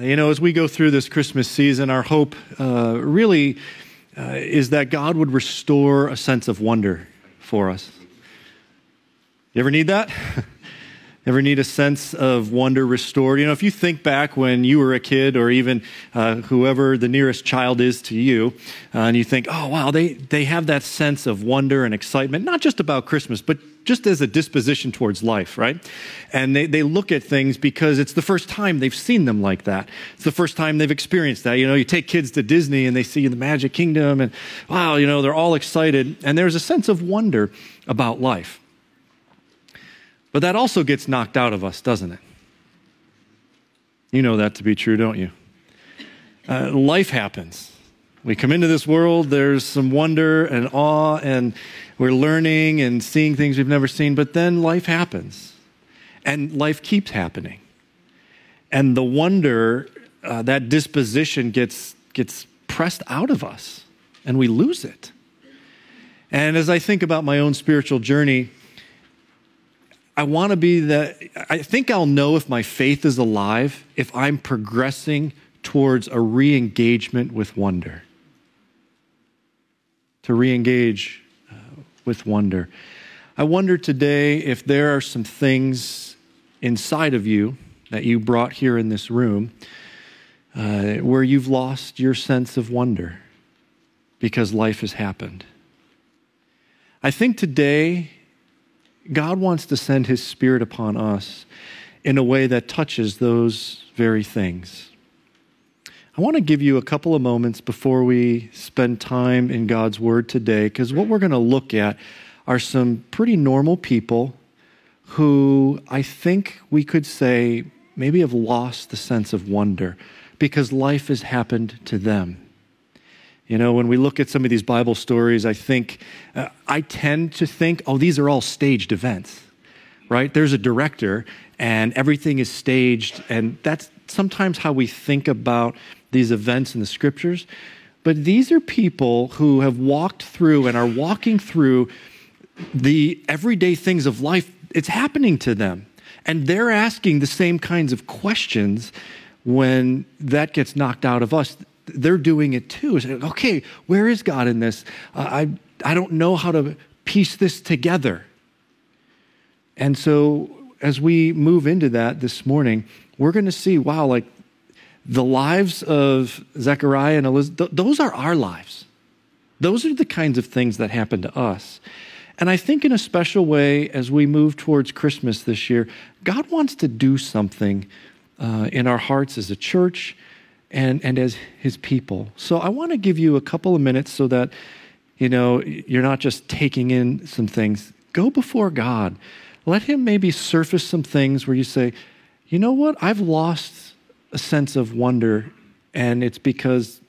You know, as we go through this Christmas season, our hope uh, really uh, is that God would restore a sense of wonder for us. You ever need that? Ever need a sense of wonder restored? You know, if you think back when you were a kid or even uh, whoever the nearest child is to you, uh, and you think, oh, wow, they, they have that sense of wonder and excitement, not just about Christmas, but just as a disposition towards life, right? And they, they look at things because it's the first time they've seen them like that. It's the first time they've experienced that. You know, you take kids to Disney and they see the Magic Kingdom and wow, you know, they're all excited. And there's a sense of wonder about life. But that also gets knocked out of us, doesn't it? You know that to be true, don't you? Uh, life happens. We come into this world, there's some wonder and awe, and we're learning and seeing things we've never seen, but then life happens. And life keeps happening. And the wonder, uh, that disposition gets, gets pressed out of us, and we lose it. And as I think about my own spiritual journey, I want to be the, I think I'll know if my faith is alive if I'm progressing towards a re engagement with wonder. To re engage with wonder. I wonder today if there are some things inside of you that you brought here in this room uh, where you've lost your sense of wonder because life has happened. I think today God wants to send his spirit upon us in a way that touches those very things. I want to give you a couple of moments before we spend time in God's Word today, because what we're going to look at are some pretty normal people who I think we could say maybe have lost the sense of wonder because life has happened to them. You know, when we look at some of these Bible stories, I think, uh, I tend to think, oh, these are all staged events, right? There's a director and everything is staged. And that's sometimes how we think about these events in the scriptures. But these are people who have walked through and are walking through the everyday things of life. It's happening to them. And they're asking the same kinds of questions when that gets knocked out of us they're doing it too. Okay, where is God in this? Uh, I, I don't know how to piece this together. And so, as we move into that this morning, we're going to see wow, like the lives of Zechariah and Elizabeth, those are our lives. Those are the kinds of things that happen to us. And I think, in a special way, as we move towards Christmas this year, God wants to do something uh, in our hearts as a church and, and as his people. So I want to give you a couple of minutes so that, you know, you're not just taking in some things. Go before God. Let him maybe surface some things where you say, you know what? I've lost a sense of wonder, and it's because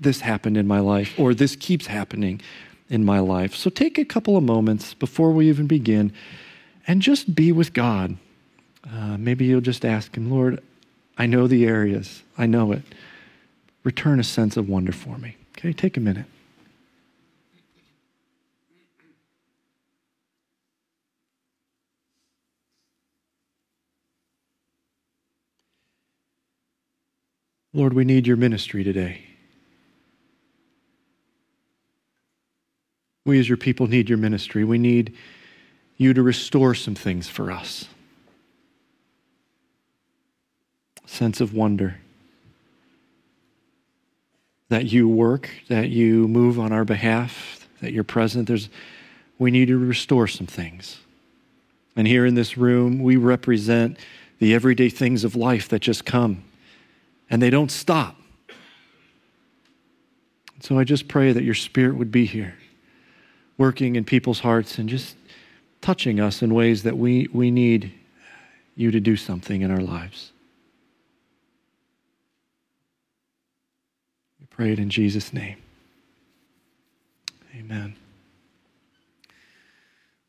this happened in my life, or this keeps happening in my life. So take a couple of moments before we even begin and just be with God. Uh, maybe you'll just ask Him, Lord, I know the areas, I know it return a sense of wonder for me. Okay, take a minute. Lord, we need your ministry today. We as your people need your ministry. We need you to restore some things for us. Sense of wonder that you work, that you move on our behalf, that you're present. There's, we need to restore some things. And here in this room, we represent the everyday things of life that just come, and they don't stop. So I just pray that your spirit would be here, working in people's hearts and just touching us in ways that we, we need you to do something in our lives. We pray it in Jesus' name. Amen.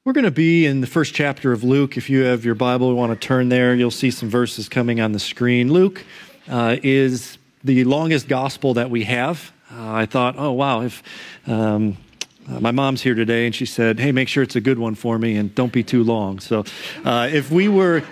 We're going to be in the first chapter of Luke. If you have your Bible, you want to turn there, you'll see some verses coming on the screen. Luke uh, is the longest gospel that we have. Uh, I thought, oh, wow, if. Um, uh, my mom's here today, and she said, "Hey, make sure it's a good one for me, and don't be too long." So, uh, if we were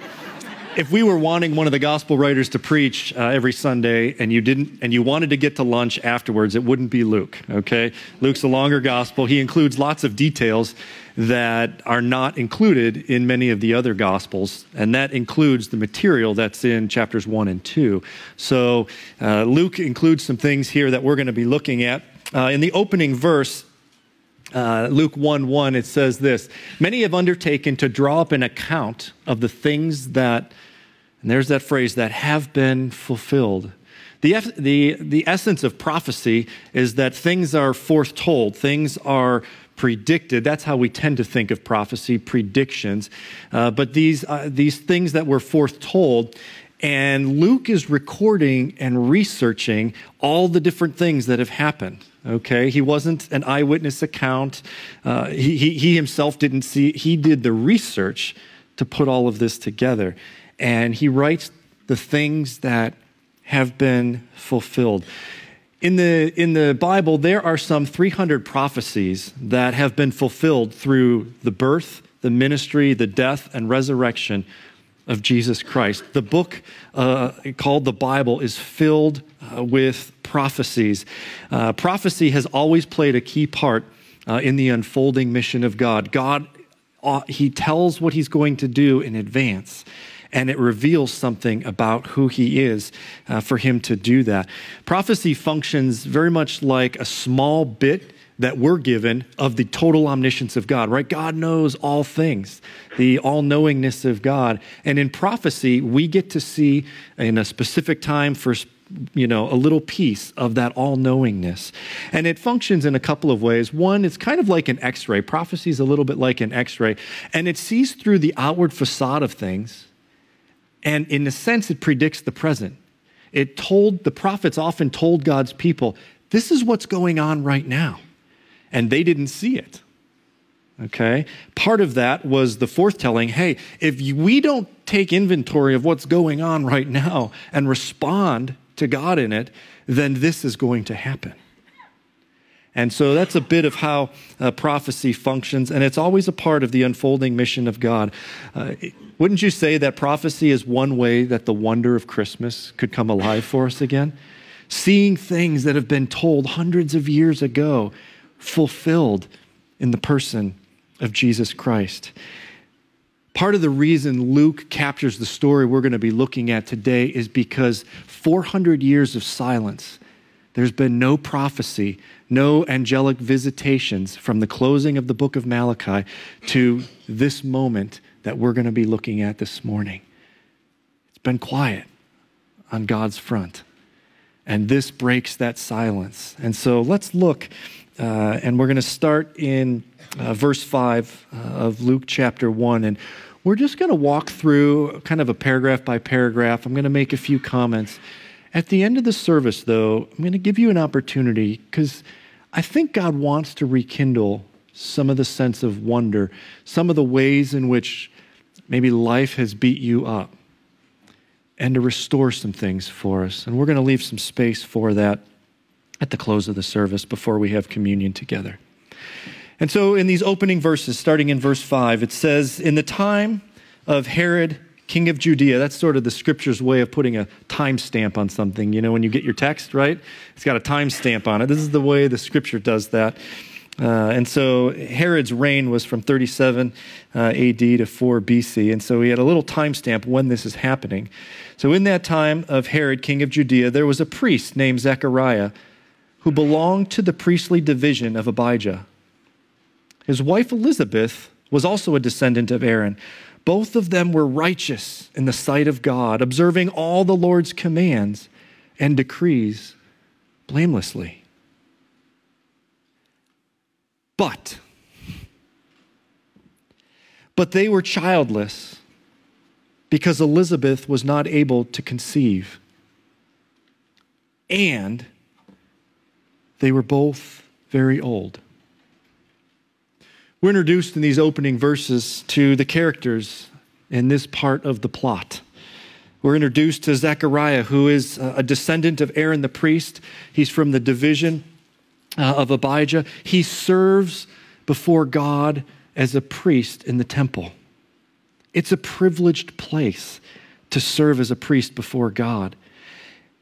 if we were wanting one of the gospel writers to preach uh, every Sunday and you didn't and you wanted to get to lunch afterwards, it wouldn't be Luke, okay? Luke's a longer gospel. He includes lots of details that are not included in many of the other gospels, and that includes the material that's in chapters 1 and 2. So uh, Luke includes some things here that we're going to be looking at. Uh, in the opening verse, uh, Luke 1 1, it says this Many have undertaken to draw up an account of the things that, and there's that phrase, that have been fulfilled. The, the, the essence of prophecy is that things are foretold, things are predicted. That's how we tend to think of prophecy, predictions. Uh, but these, uh, these things that were foretold, and Luke is recording and researching all the different things that have happened. Okay, he wasn't an eyewitness account. Uh, he, he, he himself didn't see, he did the research to put all of this together. And he writes the things that have been fulfilled. In the, in the Bible, there are some 300 prophecies that have been fulfilled through the birth, the ministry, the death, and resurrection of Jesus Christ. The book uh, called the Bible is filled uh, with prophecies. Uh, prophecy has always played a key part uh, in the unfolding mission of God. God, uh, He tells what He's going to do in advance and it reveals something about who he is uh, for him to do that. Prophecy functions very much like a small bit that we're given of the total omniscience of God, right? God knows all things, the all knowingness of God. And in prophecy, we get to see in a specific time for you know, a little piece of that all knowingness. And it functions in a couple of ways. One, it's kind of like an x ray. Prophecy is a little bit like an x ray, and it sees through the outward facade of things and in a sense, it predicts the present. It told, the prophets often told God's people, this is what's going on right now. And they didn't see it. Okay? Part of that was the forthtelling hey, if we don't take inventory of what's going on right now and respond to God in it, then this is going to happen. And so that's a bit of how uh, prophecy functions, and it's always a part of the unfolding mission of God. Uh, wouldn't you say that prophecy is one way that the wonder of Christmas could come alive for us again? Seeing things that have been told hundreds of years ago fulfilled in the person of Jesus Christ. Part of the reason Luke captures the story we're going to be looking at today is because 400 years of silence there's been no prophecy, no angelic visitations from the closing of the book of Malachi to this moment that we're going to be looking at this morning. It's been quiet on God's front. And this breaks that silence. And so let's look, uh, and we're going to start in uh, verse 5 uh, of Luke chapter 1. And we're just going to walk through kind of a paragraph by paragraph. I'm going to make a few comments. At the end of the service, though, I'm going to give you an opportunity because I think God wants to rekindle some of the sense of wonder, some of the ways in which maybe life has beat you up, and to restore some things for us. And we're going to leave some space for that at the close of the service before we have communion together. And so, in these opening verses, starting in verse 5, it says, In the time of Herod king of Judea. That's sort of the scripture's way of putting a timestamp on something. You know, when you get your text, right? It's got a timestamp on it. This is the way the scripture does that. Uh, and so Herod's reign was from 37 uh, AD to 4 BC. And so he had a little timestamp when this is happening. So in that time of Herod, king of Judea, there was a priest named Zechariah who belonged to the priestly division of Abijah. His wife Elizabeth was also a descendant of Aaron. Both of them were righteous in the sight of God, observing all the Lord's commands and decrees blamelessly. But, but they were childless because Elizabeth was not able to conceive. And they were both very old. We're introduced in these opening verses to the characters in this part of the plot. We're introduced to Zechariah, who is a descendant of Aaron the priest. He's from the division uh, of Abijah. He serves before God as a priest in the temple. It's a privileged place to serve as a priest before God.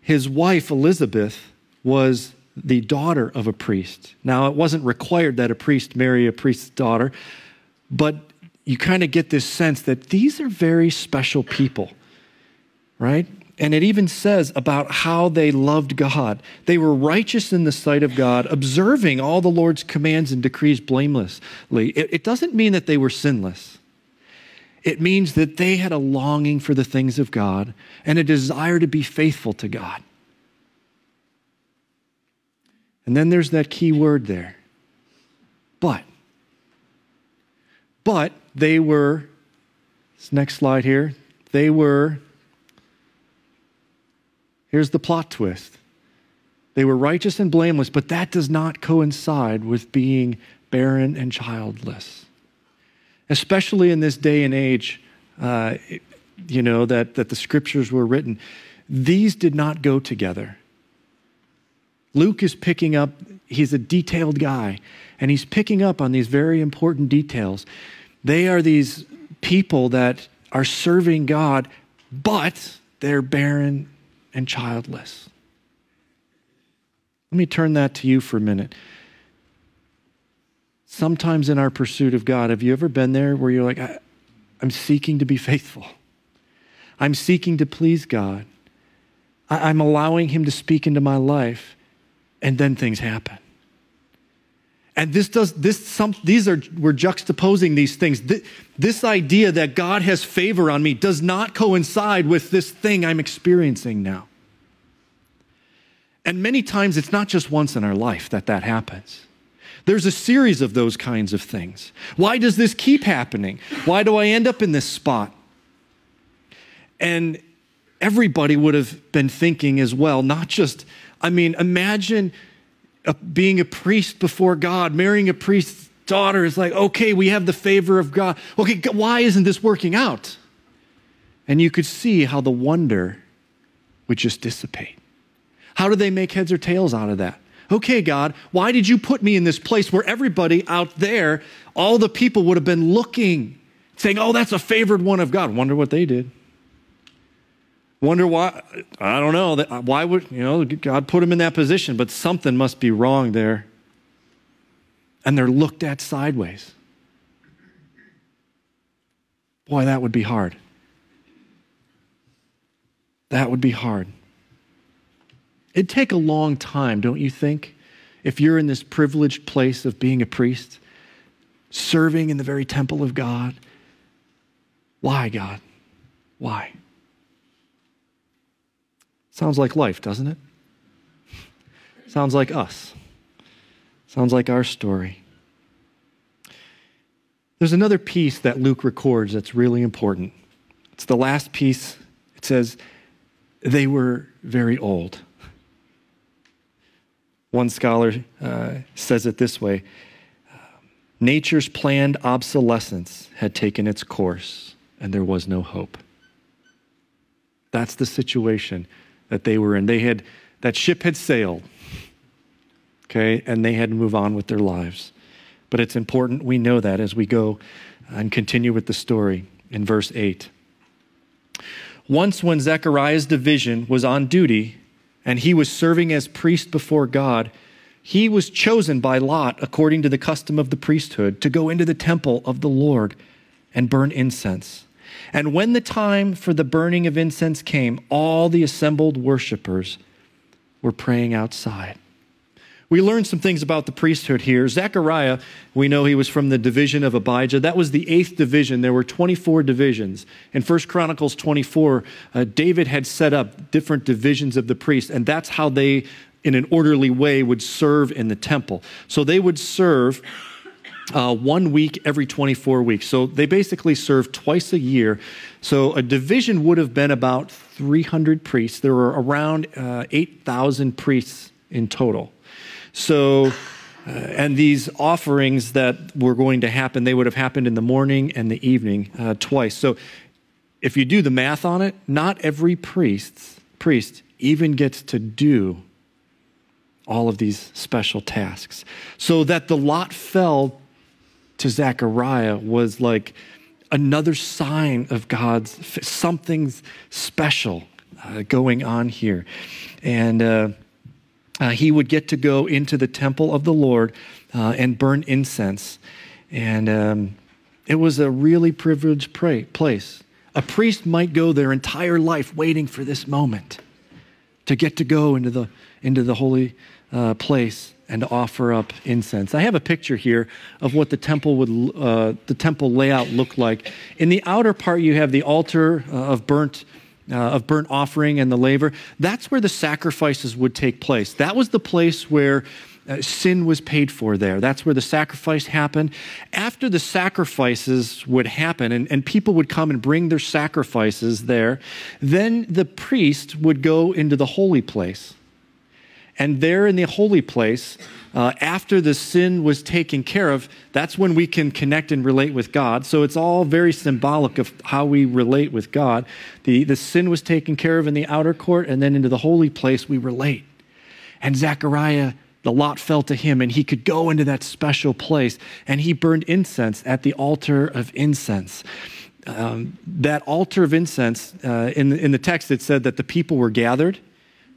His wife, Elizabeth, was the daughter of a priest. Now, it wasn't required that a priest marry a priest's daughter, but you kind of get this sense that these are very special people, right? And it even says about how they loved God. They were righteous in the sight of God, observing all the Lord's commands and decrees blamelessly. It, it doesn't mean that they were sinless. It means that they had a longing for the things of God and a desire to be faithful to God. And then there's that key word there. But. But they were, this next slide here, they were, here's the plot twist. They were righteous and blameless, but that does not coincide with being barren and childless. Especially in this day and age, uh, you know, that, that the scriptures were written, these did not go together. Luke is picking up, he's a detailed guy, and he's picking up on these very important details. They are these people that are serving God, but they're barren and childless. Let me turn that to you for a minute. Sometimes in our pursuit of God, have you ever been there where you're like, I'm seeking to be faithful? I'm seeking to please God. I'm allowing Him to speak into my life and then things happen. And this does this some these are we're juxtaposing these things. This, this idea that God has favor on me does not coincide with this thing I'm experiencing now. And many times it's not just once in our life that that happens. There's a series of those kinds of things. Why does this keep happening? Why do I end up in this spot? And everybody would have been thinking as well, not just I mean, imagine being a priest before God, marrying a priest's daughter is like, okay, we have the favor of God. Okay, why isn't this working out? And you could see how the wonder would just dissipate. How do they make heads or tails out of that? Okay, God, why did you put me in this place where everybody out there, all the people would have been looking, saying, oh, that's a favored one of God? Wonder what they did. Wonder why, I don't know, uh, why would, you know, God put him in that position, but something must be wrong there. And they're looked at sideways. Boy, that would be hard. That would be hard. It'd take a long time, don't you think, if you're in this privileged place of being a priest, serving in the very temple of God? Why, God? Why? Sounds like life, doesn't it? Sounds like us. Sounds like our story. There's another piece that Luke records that's really important. It's the last piece. It says, they were very old. One scholar uh, says it this way Nature's planned obsolescence had taken its course, and there was no hope. That's the situation that they were in. They had, that ship had sailed, okay, and they had to move on with their lives. But it's important we know that as we go and continue with the story in verse 8. Once, when Zechariah's division was on duty and he was serving as priest before God, he was chosen by Lot, according to the custom of the priesthood, to go into the temple of the Lord and burn incense. And when the time for the burning of incense came, all the assembled worshippers were praying outside. We learned some things about the priesthood here. Zechariah, we know he was from the division of Abijah. That was the eighth division. There were 24 divisions. In 1 Chronicles 24, uh, David had set up different divisions of the priests, and that's how they, in an orderly way, would serve in the temple. So they would serve uh, one week every 24 weeks. So they basically serve twice a year. So a division would have been about 300 priests. There were around uh, 8,000 priests in total. So, uh, and these offerings that were going to happen, they would have happened in the morning and the evening uh, twice. So if you do the math on it, not every priest, priest even gets to do all of these special tasks. So that the lot fell to Zechariah was like another sign of God's something's special uh, going on here. And uh, uh, he would get to go into the temple of the Lord uh, and burn incense. And um, it was a really privileged pray- place. A priest might go their entire life waiting for this moment to get to go into the, into the holy uh, place and offer up incense. I have a picture here of what the temple would uh, the temple layout looked like. In the outer part, you have the altar uh, of burnt uh, of burnt offering and the laver. That's where the sacrifices would take place. That was the place where uh, sin was paid for there. That's where the sacrifice happened. After the sacrifices would happen, and, and people would come and bring their sacrifices there, then the priest would go into the holy place. And there in the holy place, uh, after the sin was taken care of, that's when we can connect and relate with God. So it's all very symbolic of how we relate with God. The, the sin was taken care of in the outer court, and then into the holy place we relate. And Zechariah, the lot fell to him, and he could go into that special place, and he burned incense at the altar of incense. Um, that altar of incense, uh, in, in the text, it said that the people were gathered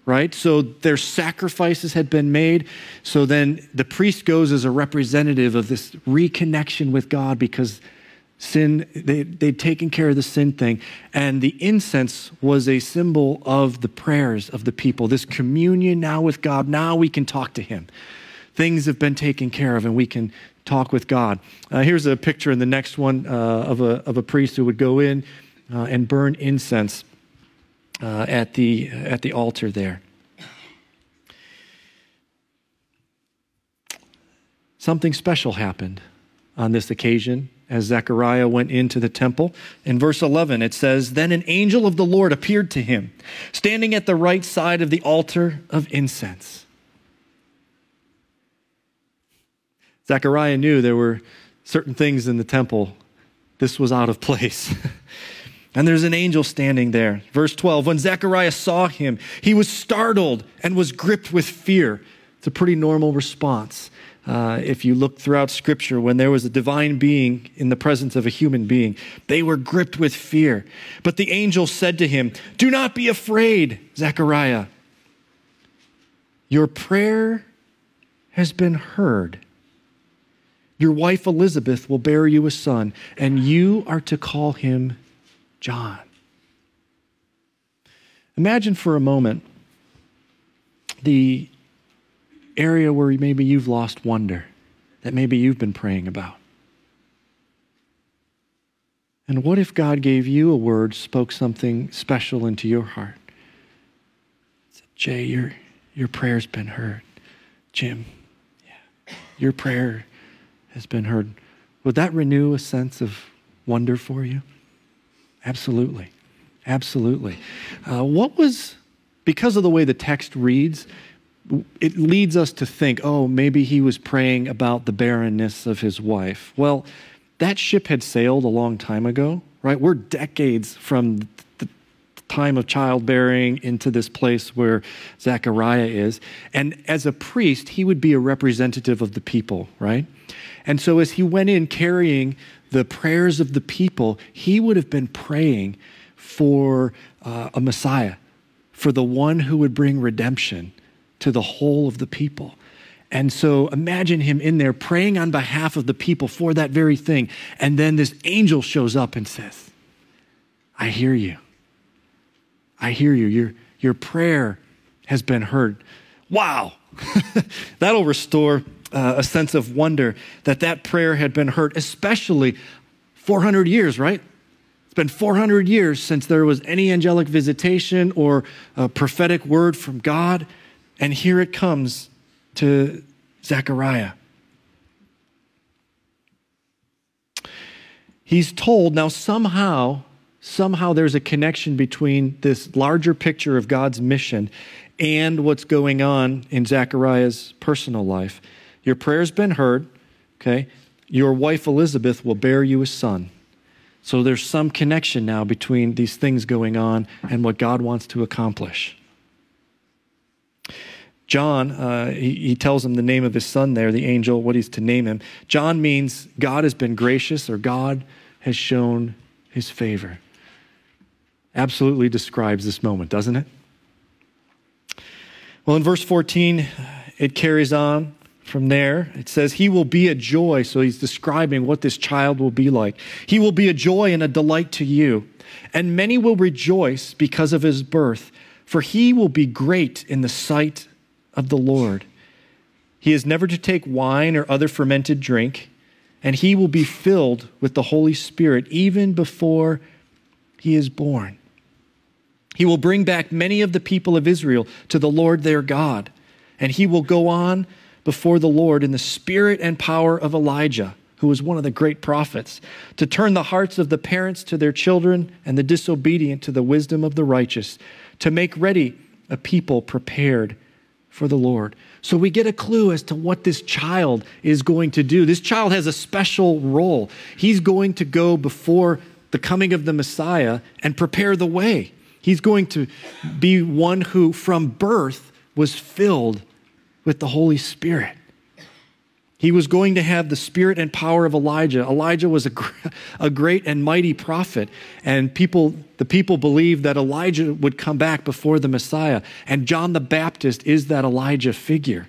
right? So their sacrifices had been made. So then the priest goes as a representative of this reconnection with God because sin, they, they'd taken care of the sin thing. And the incense was a symbol of the prayers of the people, this communion now with God. Now we can talk to Him. Things have been taken care of, and we can talk with God. Uh, here's a picture in the next one uh, of, a, of a priest who would go in uh, and burn incense uh, at, the, at the altar there. Something special happened on this occasion as Zechariah went into the temple. In verse 11, it says, Then an angel of the Lord appeared to him, standing at the right side of the altar of incense. Zechariah knew there were certain things in the temple. This was out of place. And there's an angel standing there. Verse 12 When Zechariah saw him, he was startled and was gripped with fear. It's a pretty normal response. Uh, if you look throughout Scripture, when there was a divine being in the presence of a human being, they were gripped with fear. But the angel said to him, Do not be afraid, Zechariah. Your prayer has been heard. Your wife Elizabeth will bear you a son, and you are to call him John. Imagine for a moment the area where maybe you've lost wonder, that maybe you've been praying about. And what if God gave you a word, spoke something special into your heart? Said, Jay, your, your prayer's been heard. Jim, yeah, your prayer has been heard. Would that renew a sense of wonder for you? Absolutely. Absolutely. Uh, what was, because of the way the text reads, it leads us to think, oh, maybe he was praying about the barrenness of his wife. Well, that ship had sailed a long time ago, right? We're decades from the time of childbearing into this place where Zechariah is. And as a priest, he would be a representative of the people, right? And so as he went in carrying the prayers of the people, he would have been praying for uh, a Messiah, for the one who would bring redemption to the whole of the people. And so imagine him in there praying on behalf of the people for that very thing. And then this angel shows up and says, I hear you. I hear you. Your, your prayer has been heard. Wow. That'll restore uh, a sense of wonder that that prayer had been heard, especially 400 years, right? It's been 400 years since there was any angelic visitation or a prophetic word from God. And here it comes to Zechariah. He's told now somehow, somehow there's a connection between this larger picture of God's mission and what's going on in Zechariah's personal life. Your prayer's been heard, okay? Your wife Elizabeth will bear you a son. So there's some connection now between these things going on and what God wants to accomplish. John, uh, he, he, tells him the name of his son there, the angel, what he's to name him. John means God has been gracious or God has shown his favor. Absolutely describes this moment, doesn't it? Well, in verse 14, it carries on from there. It says, He will be a joy. So he's describing what this child will be like. He will be a joy and a delight to you, and many will rejoice because of his birth, for he will be great in the sight of the Lord. He is never to take wine or other fermented drink, and he will be filled with the Holy Spirit even before he is born. He will bring back many of the people of Israel to the Lord their God, and he will go on before the Lord in the spirit and power of Elijah, who was one of the great prophets, to turn the hearts of the parents to their children and the disobedient to the wisdom of the righteous, to make ready a people prepared for the Lord. So we get a clue as to what this child is going to do. This child has a special role. He's going to go before the coming of the Messiah and prepare the way. He's going to be one who, from birth, was filled with the Holy Spirit. He was going to have the spirit and power of Elijah. Elijah was a, a great and mighty prophet, and people, the people believed that Elijah would come back before the Messiah. And John the Baptist is that Elijah figure.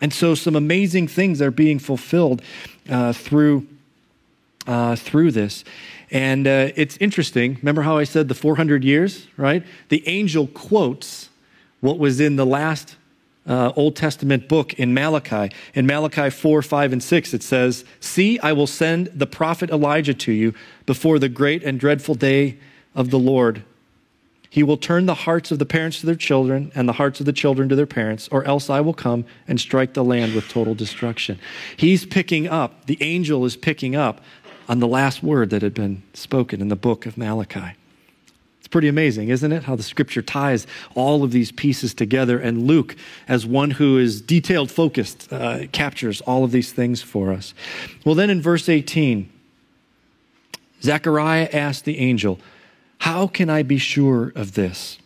And so, some amazing things are being fulfilled uh, through, uh, through this. And uh, it's interesting. Remember how I said the 400 years, right? The angel quotes what was in the last uh, Old Testament book in Malachi. In Malachi 4, 5, and 6, it says, See, I will send the prophet Elijah to you before the great and dreadful day of the Lord. He will turn the hearts of the parents to their children and the hearts of the children to their parents, or else I will come and strike the land with total destruction. He's picking up, the angel is picking up on the last word that had been spoken in the book of Malachi pretty amazing, isn't it? How the scripture ties all of these pieces together. And Luke, as one who is detailed focused, uh, captures all of these things for us. Well, then in verse 18, Zechariah asked the angel, How can I be sure of this?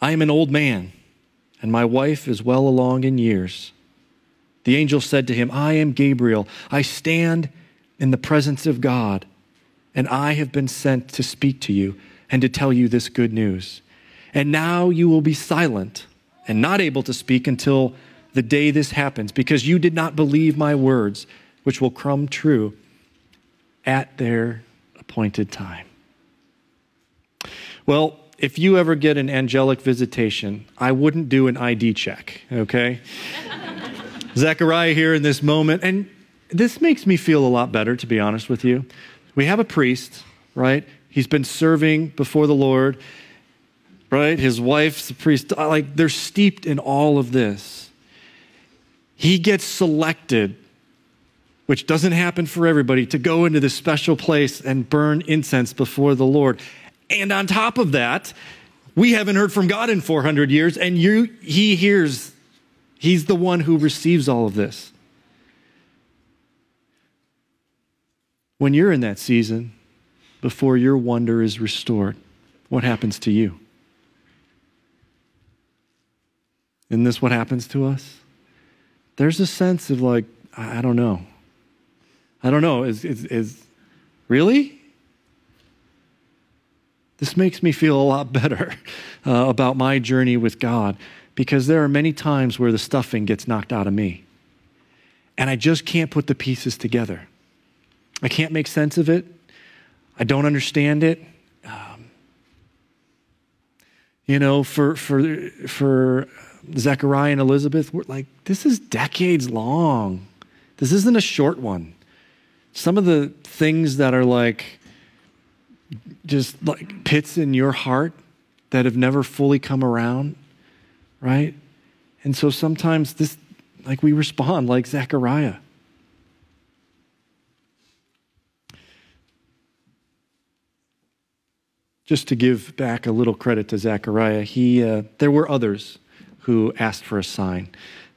I am an old man, and my wife is well along in years. The angel said to him, I am Gabriel. I stand in the presence of God and I have been sent to speak to you and to tell you this good news. And now you will be silent and not able to speak until the day this happens, because you did not believe my words, which will come true at their appointed time. Well, if you ever get an angelic visitation, I wouldn't do an ID check, okay? Zechariah here in this moment, and this makes me feel a lot better, to be honest with you. We have a priest, right? He's been serving before the Lord, right? His wife's a priest. Like they're steeped in all of this. He gets selected, which doesn't happen for everybody, to go into this special place and burn incense before the Lord. And on top of that, we haven't heard from God in 400 years, and you, he hears, he's the one who receives all of this. When you're in that season, before your wonder is restored, what happens to you? Isn't this what happens to us? There's a sense of like, I don't know. I don't know. Is, is, is really? This makes me feel a lot better uh, about my journey with God because there are many times where the stuffing gets knocked out of me. And I just can't put the pieces together. I can't make sense of it. I don't understand it. Um, you know, for for for Zechariah and Elizabeth, we're like, this is decades long. This isn't a short one. Some of the things that are like just like pits in your heart that have never fully come around, right? And so sometimes this, like we respond like Zechariah. Just to give back a little credit to Zechariah, he, uh, there were others who asked for a sign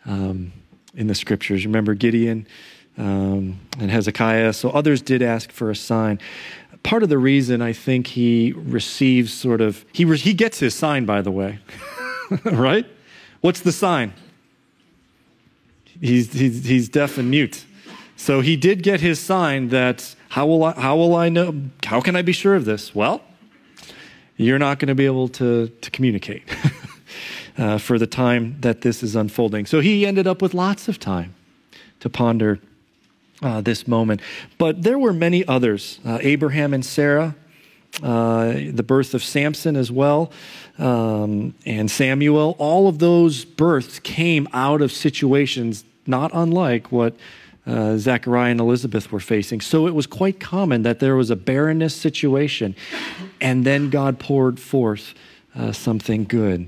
um, in the scriptures. Remember Gideon um, and Hezekiah? So others did ask for a sign. Part of the reason I think he receives sort of, he, re- he gets his sign, by the way, right? What's the sign? He's, he's, he's deaf and mute. So he did get his sign that How will I, how will I know? How can I be sure of this? Well, you're not going to be able to, to communicate uh, for the time that this is unfolding. So he ended up with lots of time to ponder uh, this moment. But there were many others uh, Abraham and Sarah, uh, the birth of Samson as well, um, and Samuel. All of those births came out of situations not unlike what uh, Zechariah and Elizabeth were facing. So it was quite common that there was a barrenness situation, and then God poured forth uh, something good.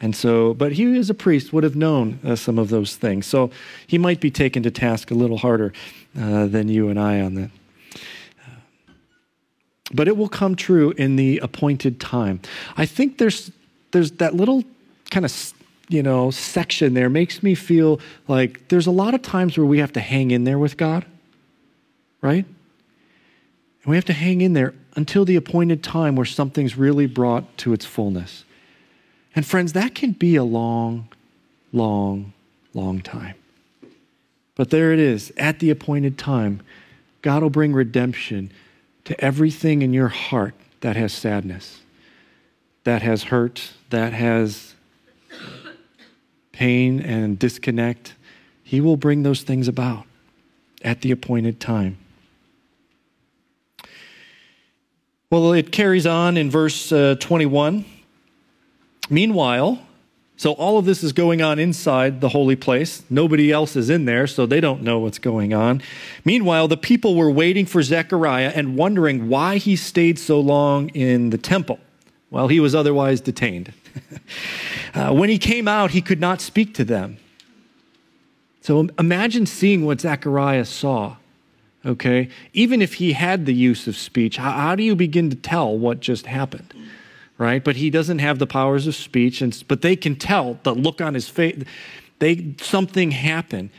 And so, but he as a priest would have known uh, some of those things. So he might be taken to task a little harder uh, than you and I on that. But it will come true in the appointed time. I think there's there's that little kind of you know, section there makes me feel like there's a lot of times where we have to hang in there with God, right? And we have to hang in there until the appointed time where something's really brought to its fullness. And friends, that can be a long, long, long time. But there it is. At the appointed time, God will bring redemption to everything in your heart that has sadness, that has hurt, that has pain and disconnect, He will bring those things about at the appointed time. Well, it carries on in verse uh, 21. Meanwhile, so all of this is going on inside the holy place. Nobody else is in there, so they don't know what's going on. Meanwhile, the people were waiting for Zechariah and wondering why he stayed so long in the temple while he was otherwise detained. Uh, when he came out, he could not speak to them. So imagine seeing what Zechariah saw. Okay? Even if he had the use of speech, how, how do you begin to tell what just happened? Right? But he doesn't have the powers of speech, and, but they can tell the look on his face. They, something happened.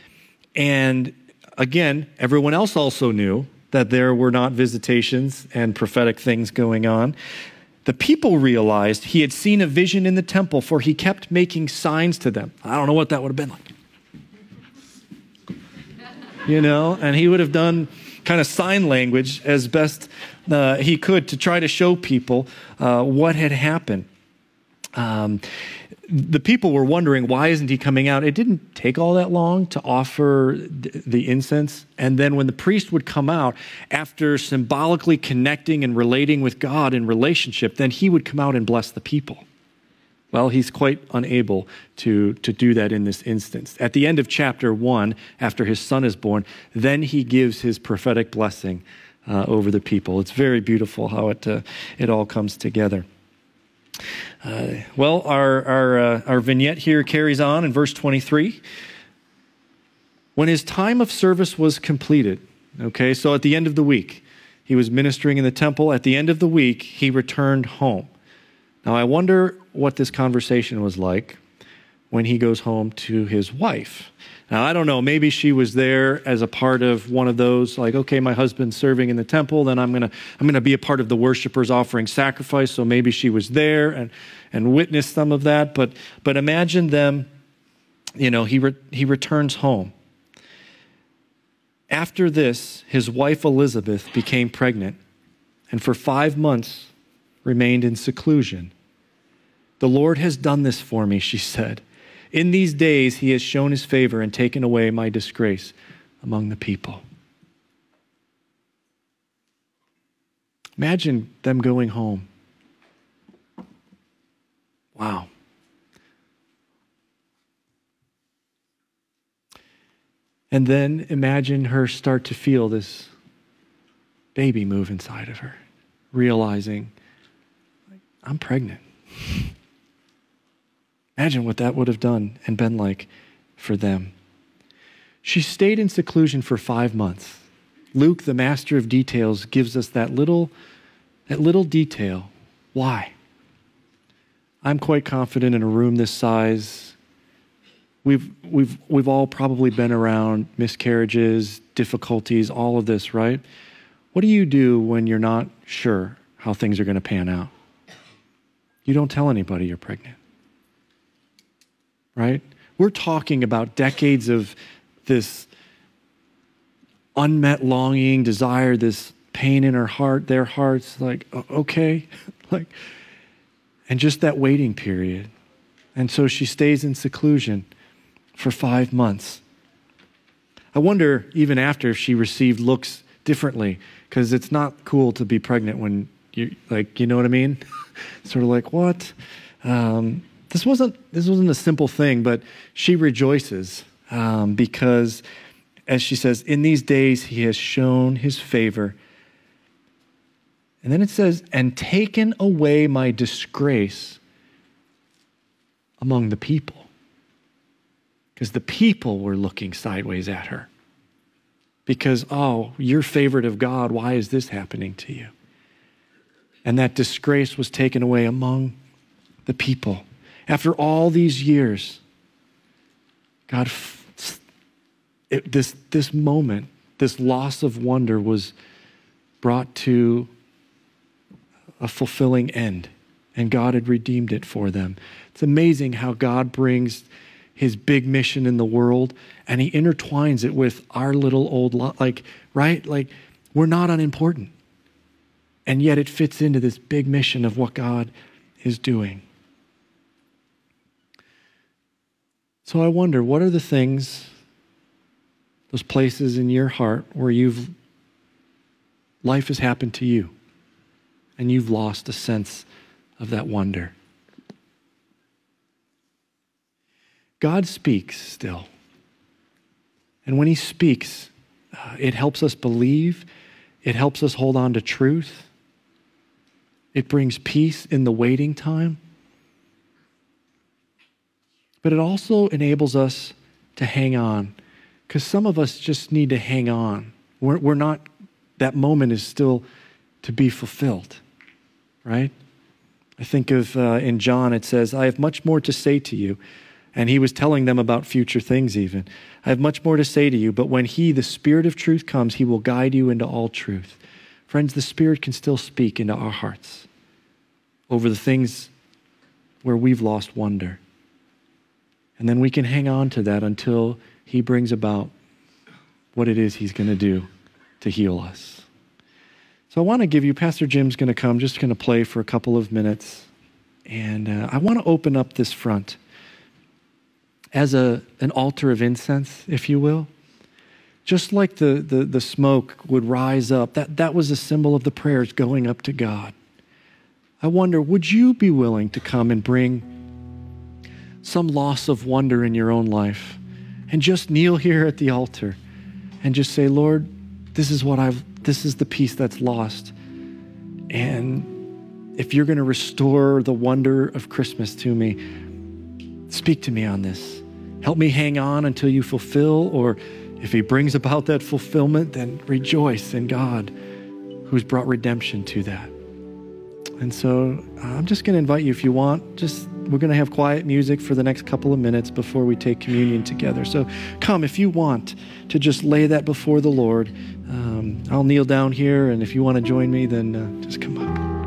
And again, everyone else also knew that there were not visitations and prophetic things going on. The people realized he had seen a vision in the temple, for he kept making signs to them. I don't know what that would have been like. You know, and he would have done kind of sign language as best uh, he could to try to show people uh, what had happened. Um, the people were wondering why isn't he coming out? It didn't take all that long to offer the incense. And then when the priest would come out after symbolically connecting and relating with god in relationship then he would come out and bless the people. Well he's quite unable to, to do that in this instance. At the end of chapter 1 after his son is born then he gives his prophetic blessing uh, over the people. It's very beautiful how it, uh, it all comes together uh, well, our, our, uh, our vignette here carries on in verse 23. When his time of service was completed, okay, so at the end of the week, he was ministering in the temple. At the end of the week, he returned home. Now, I wonder what this conversation was like when he goes home to his wife. Now, I don't know, maybe she was there as a part of one of those, like, okay, my husband's serving in the temple, then I'm to I'm to be a part of the worshipers offering sacrifice. So maybe she was there and, and witnessed some of that. But, but imagine them, you know, he, re, he returns home. After this, his wife Elizabeth became pregnant and for five months remained in seclusion. The Lord has done this for me, she said. In these days, he has shown his favor and taken away my disgrace among the people. Imagine them going home. Wow. And then imagine her start to feel this baby move inside of her, realizing, I'm pregnant. Imagine what that would have done and been like for them. She stayed in seclusion for five months. Luke, the master of details, gives us that little, that little detail. Why? I'm quite confident in a room this size, we've, we've, we've all probably been around miscarriages, difficulties, all of this, right? What do you do when you're not sure how things are going to pan out? You don't tell anybody you're pregnant right? We're talking about decades of this unmet longing, desire, this pain in her heart, their hearts, like, okay, like, and just that waiting period. And so she stays in seclusion for five months. I wonder, even after she received looks differently, because it's not cool to be pregnant when you like, you know what I mean? sort of like, what? Um, this wasn't this wasn't a simple thing, but she rejoices um, because, as she says, in these days he has shown his favor. And then it says, and taken away my disgrace among the people. Because the people were looking sideways at her. Because, oh, you're favored of God. Why is this happening to you? And that disgrace was taken away among the people. After all these years, God, it, this, this moment, this loss of wonder was brought to a fulfilling end, and God had redeemed it for them. It's amazing how God brings his big mission in the world and he intertwines it with our little old lo- like right like we're not unimportant and yet it fits into this big mission of what God is doing so i wonder what are the things those places in your heart where you've life has happened to you and you've lost a sense of that wonder God speaks still. And when He speaks, uh, it helps us believe, it helps us hold on to truth, it brings peace in the waiting time. But it also enables us to hang on, because some of us just need to hang on. We're, we're not, that moment is still to be fulfilled, right? I think of uh, in John, it says, I have much more to say to you and he was telling them about future things, even. I have much more to say to you, but when he, the Spirit of truth, comes, he will guide you into all truth. Friends, the Spirit can still speak into our hearts over the things where we've lost wonder. And then we can hang on to that until he brings about what it is he's going to do to heal us. So I want to give you, Pastor Jim's going to come, just going to play for a couple of minutes. And uh, I want to open up this front as a, an altar of incense, if you will. Just like the, the, the smoke would rise up, that, that was a symbol of the prayers going up to God. I wonder, would you be willing to come and bring some loss of wonder in your own life and just kneel here at the altar and just say, Lord, this is what I've, this is the peace that's lost. And if you're going to restore the wonder of Christmas to me, speak to me on this. Help me hang on until you fulfill, or if He brings about that fulfillment, then rejoice in God who's brought redemption to that. And so uh, I'm just going to invite you, if you want, just we're going to have quiet music for the next couple of minutes before we take communion together. So come if you want to just lay that before the Lord. Um, I'll kneel down here, and if you want to join me, then uh, just come up.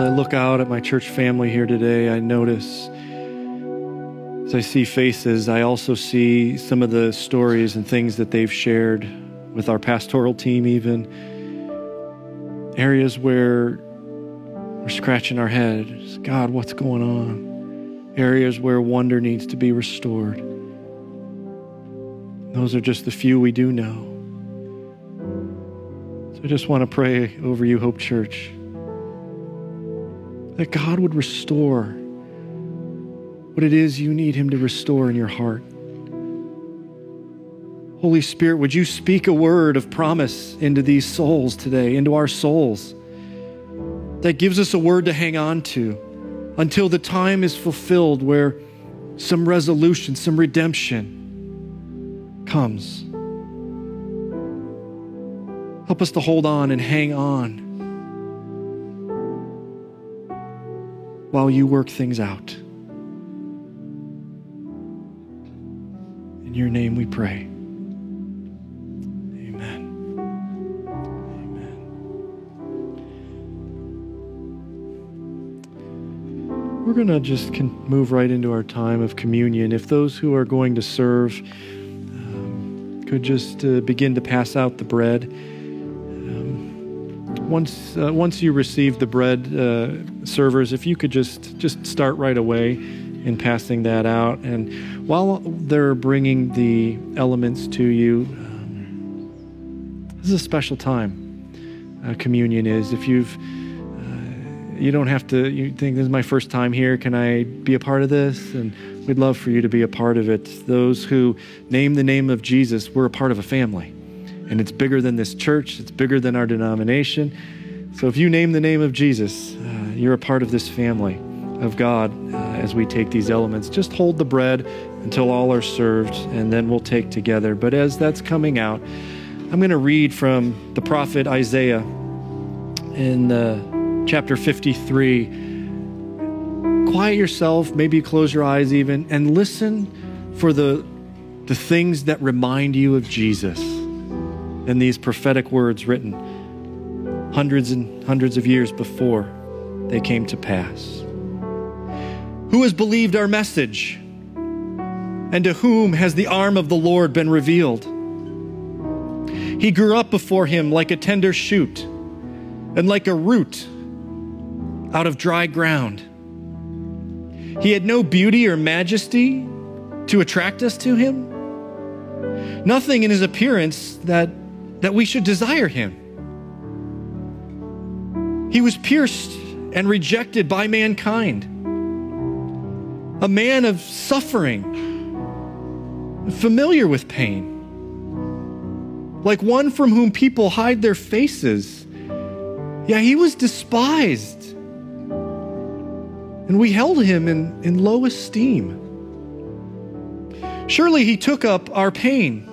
As I look out at my church family here today, I notice as I see faces, I also see some of the stories and things that they've shared with our pastoral team, even areas where we're scratching our heads. God, what's going on? Areas where wonder needs to be restored. Those are just the few we do know. So I just want to pray over you, Hope Church, that God would restore what it is you need Him to restore in your heart. Holy Spirit, would you speak a word of promise into these souls today, into our souls, that gives us a word to hang on to until the time is fulfilled where some resolution, some redemption comes. Help us to hold on and hang on while you work things out. In your name we pray. Amen. Amen. We're going to just move right into our time of communion. If those who are going to serve um, could just uh, begin to pass out the bread. Um, once, uh, once you receive the bread, uh, servers, if you could just just start right away in passing that out. And while they're bringing the elements to you, um, this is a special time. Uh, communion is. If you've, uh, you don't have to. You think this is my first time here. Can I be a part of this? And we'd love for you to be a part of it. Those who name the name of Jesus, we're a part of a family, and it's bigger than this church. It's bigger than our denomination. So if you name the name of Jesus, uh, you're a part of this family of God uh, as we take these elements. Just hold the bread until all are served, and then we'll take together. But as that's coming out, I'm going to read from the prophet Isaiah in uh, chapter 53. Quiet yourself, maybe close your eyes even, and listen for the, the things that remind you of Jesus and these prophetic words written hundreds and hundreds of years before they came to pass. Who has believed our message? And to whom has the arm of the Lord been revealed? He grew up before him like a tender shoot and like a root out of dry ground. He had no beauty or majesty to attract us to him, nothing in his appearance that, that we should desire him. He was pierced and rejected by mankind a man of suffering, familiar with pain, like one from whom people hide their faces. Yeah, he was despised, and we held him in, in low esteem. Surely he took up our pain,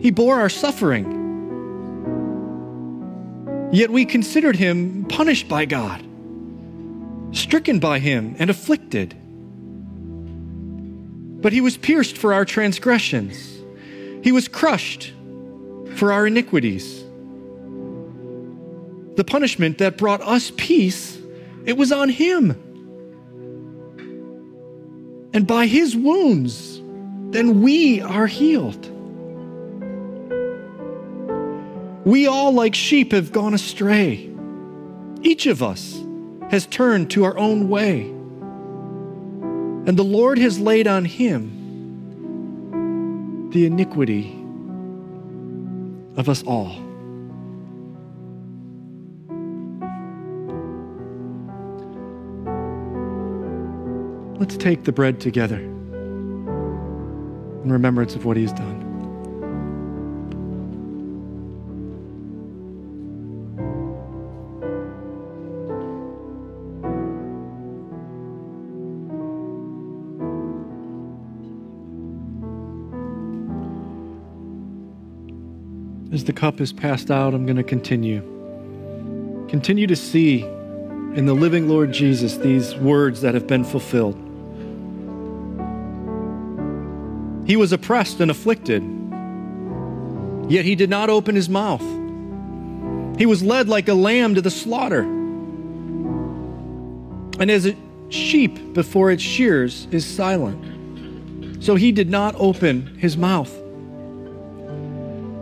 he bore our suffering. Yet we considered him punished by God stricken by him and afflicted. But he was pierced for our transgressions, he was crushed for our iniquities. The punishment that brought us peace, it was on him. And by his wounds, then we are healed. We all, like sheep, have gone astray. Each of us has turned to our own way. And the Lord has laid on him the iniquity of us all. Let's take the bread together in remembrance of what he has done. As the cup is passed out, I'm going to continue. Continue to see in the living Lord Jesus these words that have been fulfilled. He was oppressed and afflicted, yet he did not open his mouth. He was led like a lamb to the slaughter. And as a sheep before its shears is silent, so he did not open his mouth.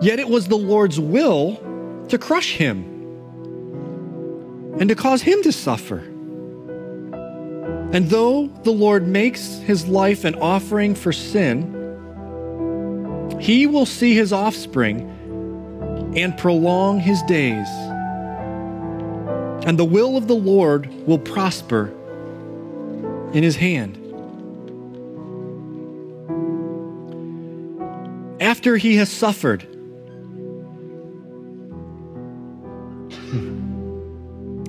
Yet it was the Lord's will to crush him and to cause him to suffer. And though the Lord makes his life an offering for sin, he will see his offspring and prolong his days. And the will of the Lord will prosper in his hand. After he has suffered,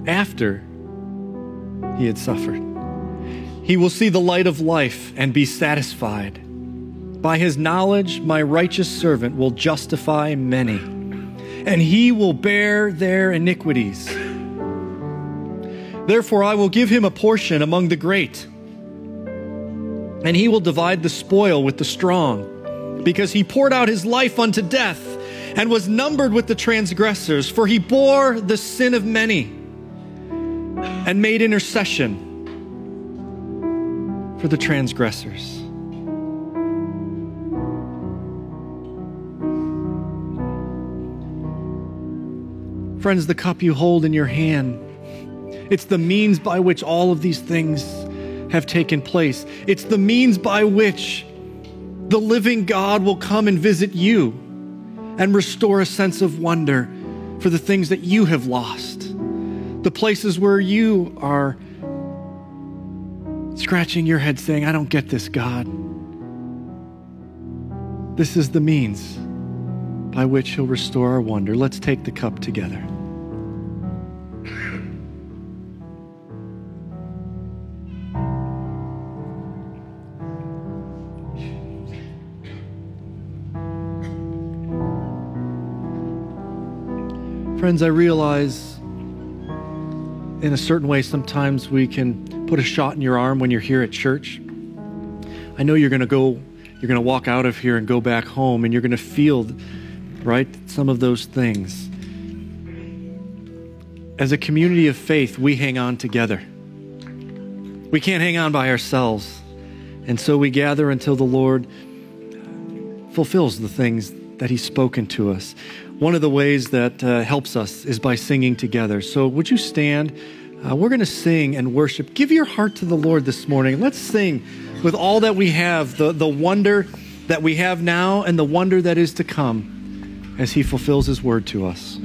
after he had suffered. He will see the light of life and be satisfied. By his knowledge, my righteous servant will justify many, and he will bear their iniquities. Therefore, I will give him a portion among the great, and he will divide the spoil with the strong, because he poured out his life unto death and was numbered with the transgressors, for he bore the sin of many and made intercession for the transgressors. Friends, the cup you hold in your hand, it's the means by which all of these things have taken place. It's the means by which the living God will come and visit you and restore a sense of wonder for the things that you have lost the places where you are scratching your head saying, I don't get this, God. This is the means by which He'll restore our wonder. Let's take the cup together. Friends, I realize in a certain way, sometimes we can put a shot in your arm when you're here at church. I know you're going to go, you're going to walk out of here and go back home, and you're going to feel, right, some of those things. As a community of faith, we hang on together. We can't hang on by ourselves. And so we gather until the Lord fulfills the things that He's spoken to us. One of the ways that uh, helps us is by singing together. So, would you stand? Uh, we're going to sing and worship. Give your heart to the Lord this morning. Let's sing with all that we have the, the wonder that we have now and the wonder that is to come as He fulfills His word to us.